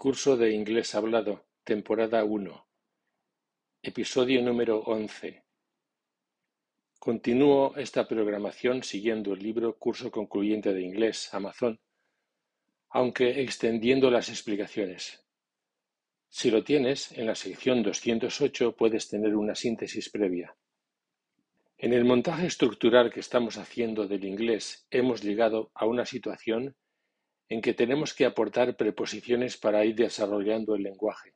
Curso de Inglés Hablado, temporada uno, episodio número once. Continúo esta programación siguiendo el libro Curso Concluyente de Inglés Amazon, aunque extendiendo las explicaciones. Si lo tienes, en la sección 208 puedes tener una síntesis previa. En el montaje estructural que estamos haciendo del inglés hemos llegado a una situación en que tenemos que aportar preposiciones para ir desarrollando el lenguaje.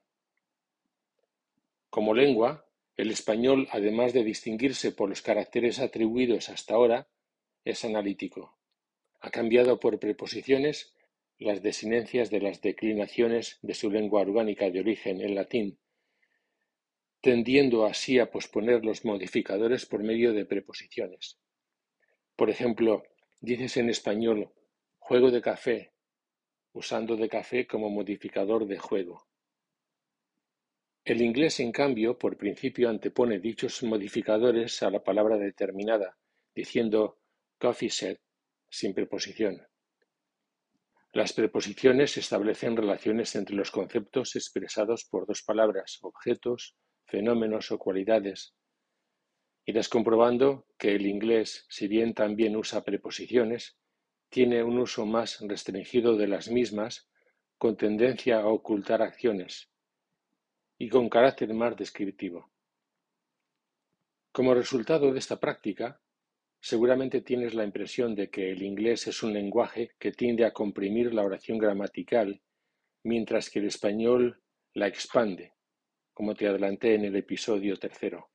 Como lengua, el español, además de distinguirse por los caracteres atribuidos hasta ahora, es analítico. Ha cambiado por preposiciones las desinencias de las declinaciones de su lengua orgánica de origen en latín, tendiendo así a posponer los modificadores por medio de preposiciones. Por ejemplo, dices en español juego de café usando de café como modificador de juego. El inglés, en cambio, por principio antepone dichos modificadores a la palabra determinada, diciendo coffee set sin preposición. Las preposiciones establecen relaciones entre los conceptos expresados por dos palabras, objetos, fenómenos o cualidades. Irás comprobando que el inglés, si bien también usa preposiciones, tiene un uso más restringido de las mismas, con tendencia a ocultar acciones, y con carácter más descriptivo. Como resultado de esta práctica, seguramente tienes la impresión de que el inglés es un lenguaje que tiende a comprimir la oración gramatical, mientras que el español la expande, como te adelanté en el episodio tercero.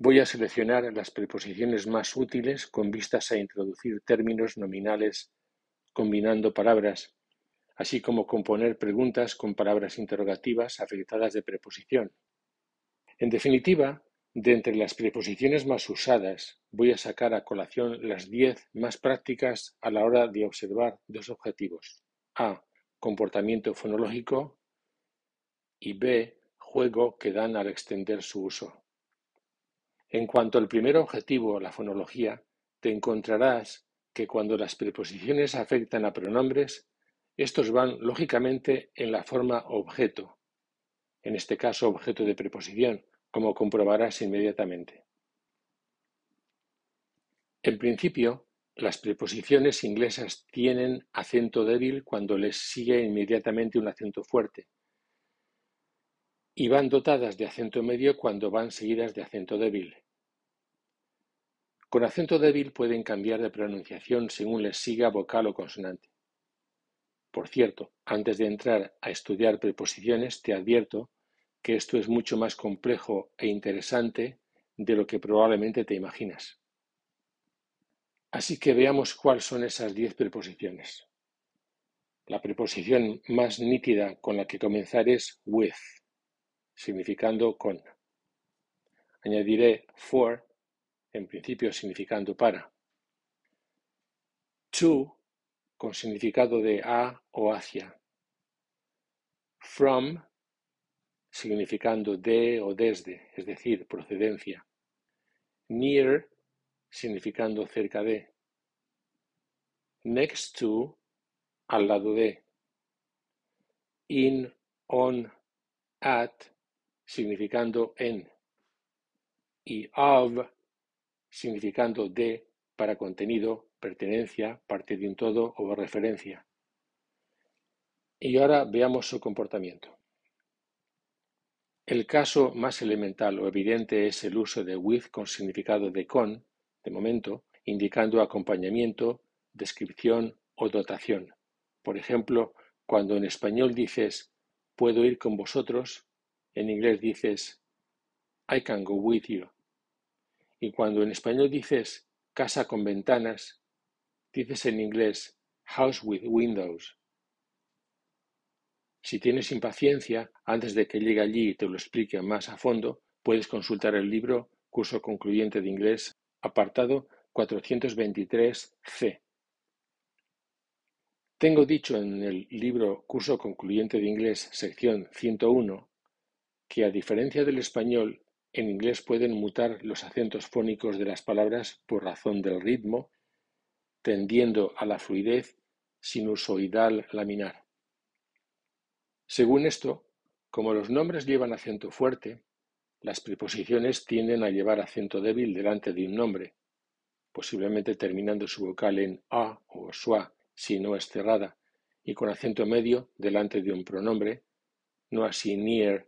Voy a seleccionar las preposiciones más útiles con vistas a introducir términos nominales combinando palabras, así como componer preguntas con palabras interrogativas afectadas de preposición. En definitiva, de entre las preposiciones más usadas, voy a sacar a colación las diez más prácticas a la hora de observar dos objetivos. A. Comportamiento fonológico y B. Juego que dan al extender su uso. En cuanto al primer objetivo, la fonología, te encontrarás que cuando las preposiciones afectan a pronombres, estos van lógicamente en la forma objeto, en este caso objeto de preposición, como comprobarás inmediatamente. En principio, las preposiciones inglesas tienen acento débil cuando les sigue inmediatamente un acento fuerte, y van dotadas de acento medio cuando van seguidas de acento débil. Con acento débil pueden cambiar de pronunciación según les siga vocal o consonante. Por cierto, antes de entrar a estudiar preposiciones, te advierto que esto es mucho más complejo e interesante de lo que probablemente te imaginas. Así que veamos cuáles son esas diez preposiciones. La preposición más nítida con la que comenzar es with significando con. Añadiré for, en principio significando para. To, con significado de a o hacia. From, significando de o desde, es decir, procedencia. Near, significando cerca de. Next to, al lado de. In, on, at, significando en, y of, significando de para contenido, pertenencia, parte de un todo o referencia. Y ahora veamos su comportamiento. El caso más elemental o evidente es el uso de with con significado de con, de momento, indicando acompañamiento, descripción o dotación. Por ejemplo, cuando en español dices puedo ir con vosotros, en inglés dices I can go with you. Y cuando en español dices casa con ventanas, dices en inglés house with windows. Si tienes impaciencia, antes de que llegue allí y te lo explique más a fondo, puedes consultar el libro Curso Concluyente de Inglés, apartado 423C. Tengo dicho en el libro Curso Concluyente de Inglés, sección 101, que a diferencia del español, en inglés pueden mutar los acentos fónicos de las palabras por razón del ritmo, tendiendo a la fluidez sinusoidal laminar. Según esto, como los nombres llevan acento fuerte, las preposiciones tienden a llevar acento débil delante de un nombre, posiblemente terminando su vocal en a o schwa si no es cerrada, y con acento medio delante de un pronombre, no así near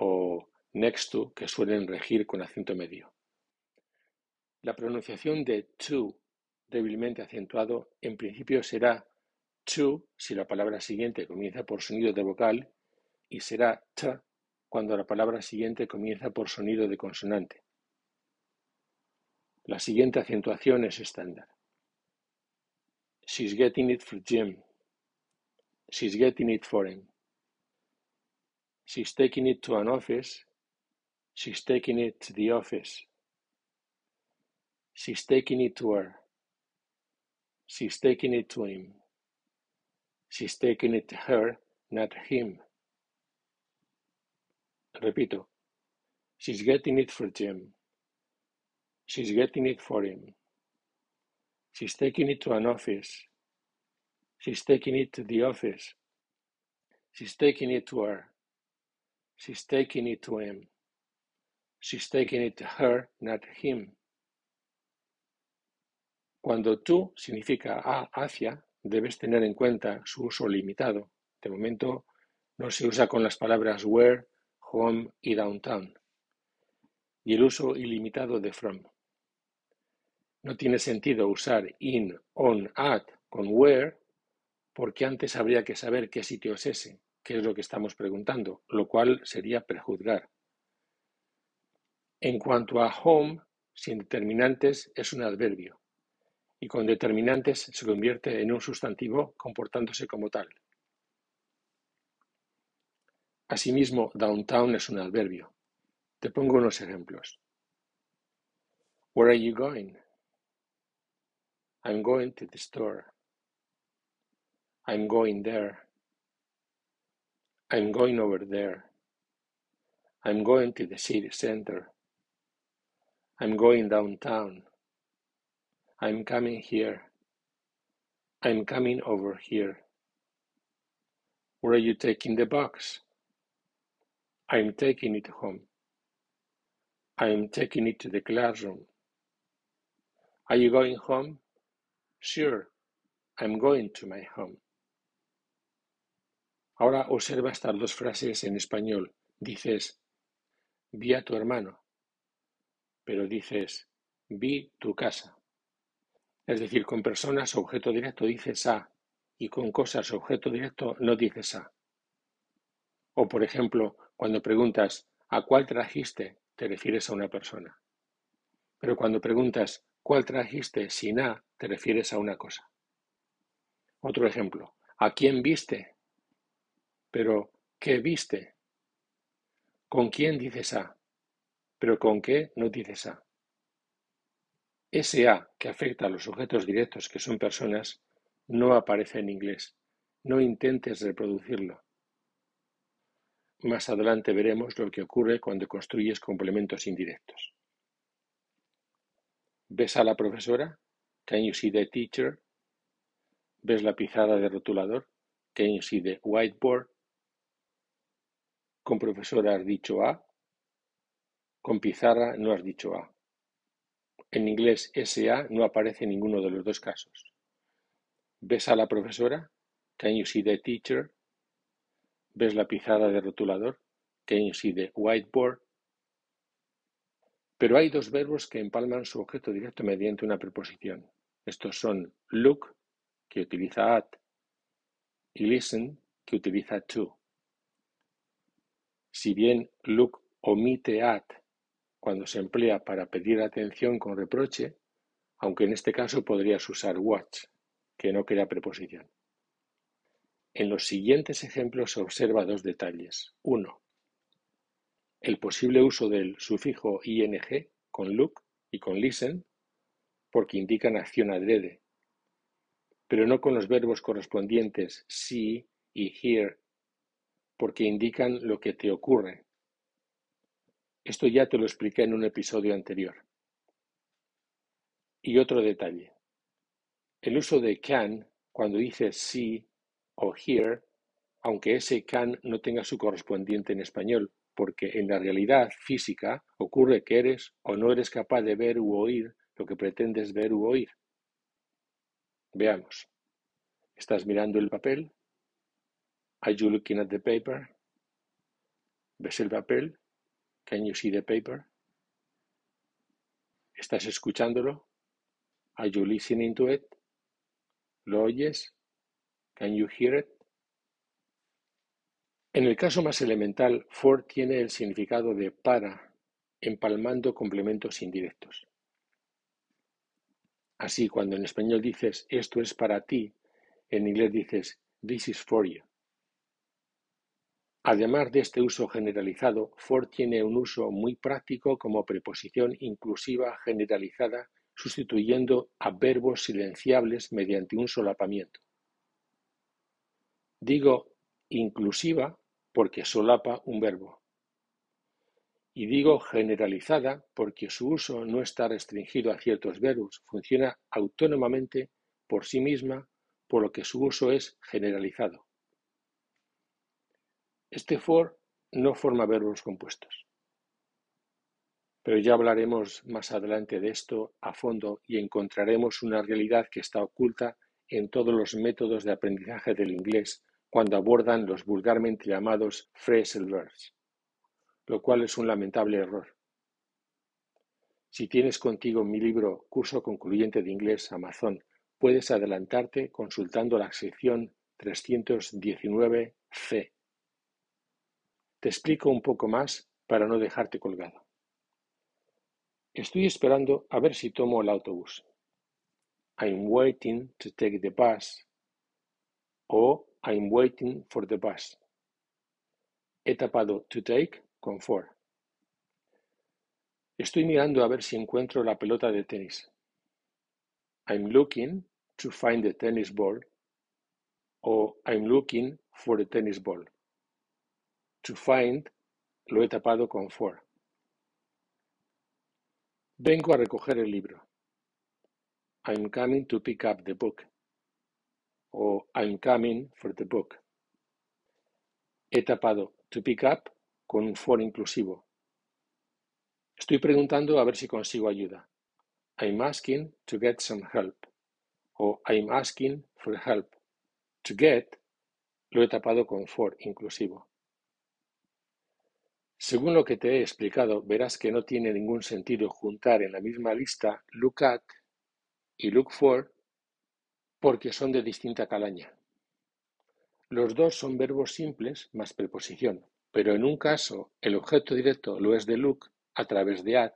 o next to, que suelen regir con acento medio. La pronunciación de to débilmente acentuado en principio será to si la palabra siguiente comienza por sonido de vocal y será t cuando la palabra siguiente comienza por sonido de consonante. La siguiente acentuación es estándar. She's getting it for Jim. She's getting it for him. She's taking it to an office. She's taking it to the office. She's taking it to her. She's taking it to him. She's taking it to her, not him. Repito. She's getting it for Jim. She's getting it for him. She's taking it to an office. She's taking it to the office. She's taking it to her. She's taking it to him. She's taking it to her, not him. Cuando tú significa a hacia, debes tener en cuenta su uso limitado. De momento no se usa con las palabras where, home y downtown. Y el uso ilimitado de from. No tiene sentido usar in, on, at con where porque antes habría que saber qué sitio es ese, qué es lo que estamos preguntando, lo cual sería prejuzgar. En cuanto a home, sin determinantes es un adverbio y con determinantes se convierte en un sustantivo comportándose como tal. Asimismo, downtown es un adverbio. Te pongo unos ejemplos. Where are you going? I'm going to the store. I'm going there. I'm going over there. I'm going to the city center. I'm going downtown. I'm coming here. I'm coming over here. Where are you taking the box? I'm taking it home. I'm taking it to the classroom. Are you going home? Sure, I'm going to my home. Ahora observa estas dos frases en español. Dices, vi a tu hermano, pero dices, vi tu casa. Es decir, con personas objeto directo dices a y con cosas objeto directo no dices a. O por ejemplo, cuando preguntas ¿a cuál trajiste? te refieres a una persona. Pero cuando preguntas ¿cuál trajiste sin a? te refieres a una cosa. Otro ejemplo, ¿a quién viste? Pero ¿qué viste? ¿Con quién dices a? Pero ¿con qué no dices a? Ese a que afecta a los sujetos directos que son personas no aparece en inglés. No intentes reproducirlo. Más adelante veremos lo que ocurre cuando construyes complementos indirectos. ¿Ves a la profesora? Can you see the teacher? ¿Ves la pizarra de rotulador? Can you see the whiteboard? Con profesora has dicho A. Con pizarra no has dicho A. En inglés SA no aparece en ninguno de los dos casos. ¿Ves a la profesora? Can you see the teacher? ¿Ves la pizarra de rotulador? Can you see the whiteboard? Pero hay dos verbos que empalman su objeto directo mediante una preposición. Estos son look, que utiliza at, y listen, que utiliza to. Si bien look omite at cuando se emplea para pedir atención con reproche, aunque en este caso podrías usar watch, que no crea preposición. En los siguientes ejemplos se observa dos detalles. Uno, el posible uso del sufijo ing con look y con listen porque indican acción adrede, pero no con los verbos correspondientes see y hear, porque indican lo que te ocurre. Esto ya te lo expliqué en un episodio anterior. Y otro detalle. El uso de can cuando dices see o hear aunque ese can no tenga su correspondiente en español, porque en la realidad física ocurre que eres o no eres capaz de ver u oír lo que pretendes ver u oír. Veamos. ¿Estás mirando el papel? Are you looking at the paper? ¿Ves el papel? Can you see the paper? ¿Estás escuchándolo? Are you listening to it? ¿Lo oyes? Can you hear it? En el caso más elemental, for tiene el significado de para, empalmando complementos indirectos. Así, cuando en español dices esto es para ti, en inglés dices this is for you. Además de este uso generalizado, for tiene un uso muy práctico como preposición inclusiva generalizada sustituyendo a verbos silenciables mediante un solapamiento. Digo inclusiva porque solapa un verbo. Y digo generalizada porque su uso no está restringido a ciertos verbos, funciona autónomamente por sí misma, por lo que su uso es generalizado. Este for no forma verbos compuestos. Pero ya hablaremos más adelante de esto a fondo y encontraremos una realidad que está oculta en todos los métodos de aprendizaje del inglés cuando abordan los vulgarmente llamados phrasal verbs lo cual es un lamentable error. Si tienes contigo mi libro Curso Concluyente de Inglés Amazon, puedes adelantarte consultando la sección 319C. Te explico un poco más para no dejarte colgado. Estoy esperando a ver si tomo el autobús. I'm waiting to take the bus o I'm waiting for the bus. He tapado to take confort. Estoy mirando a ver si encuentro la pelota de tenis. I'm looking to find the tennis ball o I'm looking for the tennis ball. To find lo he tapado con for. Vengo a recoger el libro. I'm coming to pick up the book. O I'm coming for the book. He tapado to pick up con un for inclusivo. Estoy preguntando a ver si consigo ayuda. I'm asking to get some help. O I'm asking for help. To get lo he tapado con for inclusivo. Según lo que te he explicado, verás que no tiene ningún sentido juntar en la misma lista look at y look for porque son de distinta calaña. Los dos son verbos simples más preposición, pero en un caso el objeto directo lo es de look a través de at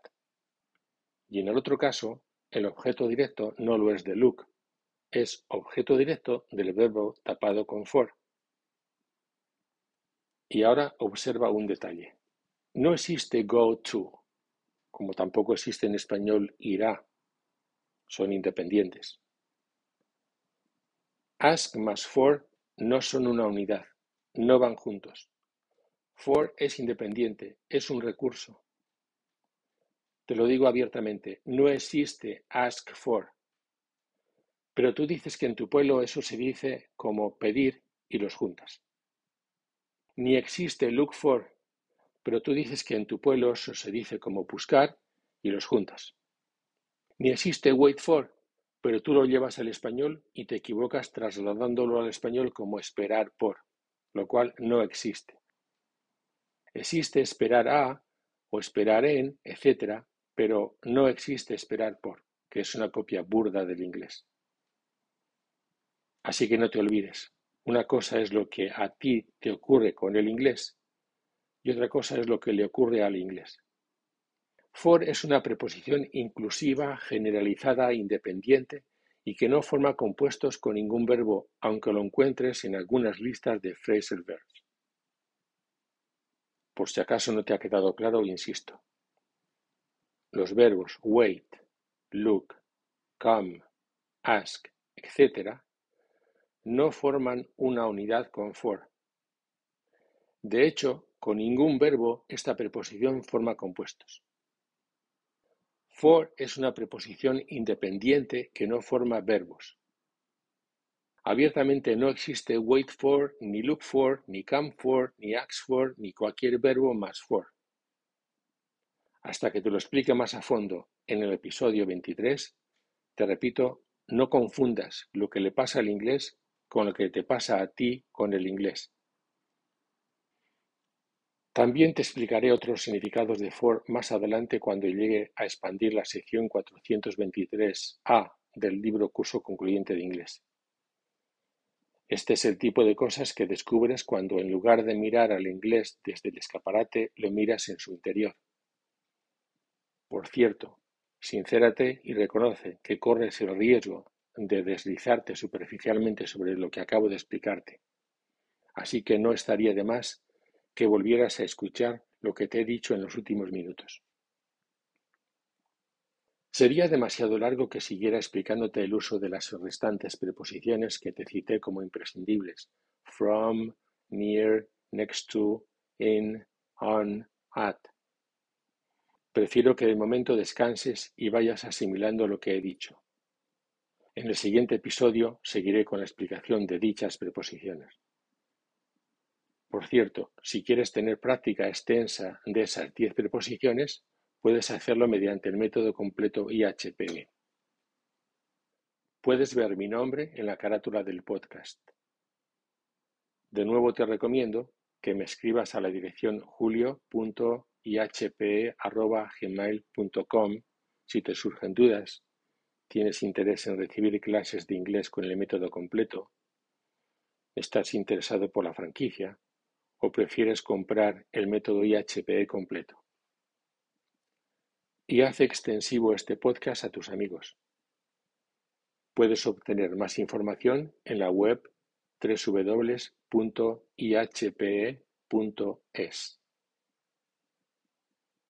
y en el otro caso el objeto directo no lo es de look, es objeto directo del verbo tapado con for. Y ahora observa un detalle. No existe go to, como tampoco existe en español irá. Son independientes. Ask más for no son una unidad, no van juntos. For es independiente, es un recurso. Te lo digo abiertamente, no existe ask for. Pero tú dices que en tu pueblo eso se dice como pedir y los juntas. Ni existe look for, pero tú dices que en tu pueblo eso se dice como buscar y los juntas. Ni existe wait for, pero tú lo llevas al español y te equivocas trasladándolo al español como esperar por, lo cual no existe. Existe esperar a o esperar en, etc., pero no existe esperar por, que es una copia burda del inglés. Así que no te olvides, una cosa es lo que a ti te ocurre con el inglés y otra cosa es lo que le ocurre al inglés. For es una preposición inclusiva, generalizada, independiente y que no forma compuestos con ningún verbo, aunque lo encuentres en algunas listas de phrasal verbs. Por si acaso no te ha quedado claro, insisto. Los verbos wait, look, come, ask, etc. no forman una unidad con for. De hecho, con ningún verbo esta preposición forma compuestos. For es una preposición independiente que no forma verbos. Abiertamente no existe wait for, ni look for, ni come for, ni ask for, ni cualquier verbo más for. Hasta que te lo explique más a fondo en el episodio 23, te repito, no confundas lo que le pasa al inglés con lo que te pasa a ti con el inglés. También te explicaré otros significados de for más adelante cuando llegue a expandir la sección 423A del libro Curso Concluyente de Inglés. Este es el tipo de cosas que descubres cuando en lugar de mirar al inglés desde el escaparate, lo miras en su interior. Por cierto, sincérate y reconoce que corres el riesgo de deslizarte superficialmente sobre lo que acabo de explicarte. Así que no estaría de más que volvieras a escuchar lo que te he dicho en los últimos minutos. Sería demasiado largo que siguiera explicándote el uso de las restantes preposiciones que te cité como imprescindibles: from, near, next to, in, on, at. Prefiero que de momento descanses y vayas asimilando lo que he dicho. En el siguiente episodio seguiré con la explicación de dichas preposiciones. Por cierto, si quieres tener práctica extensa de esas diez preposiciones, Puedes hacerlo mediante el método completo IHPE. Puedes ver mi nombre en la carátula del podcast. De nuevo te recomiendo que me escribas a la dirección julio.ihpe.gmail.com si te surgen dudas, tienes interés en recibir clases de inglés con el método completo, estás interesado por la franquicia o prefieres comprar el método IHPE completo y haz extensivo este podcast a tus amigos. Puedes obtener más información en la web www.ihpe.es.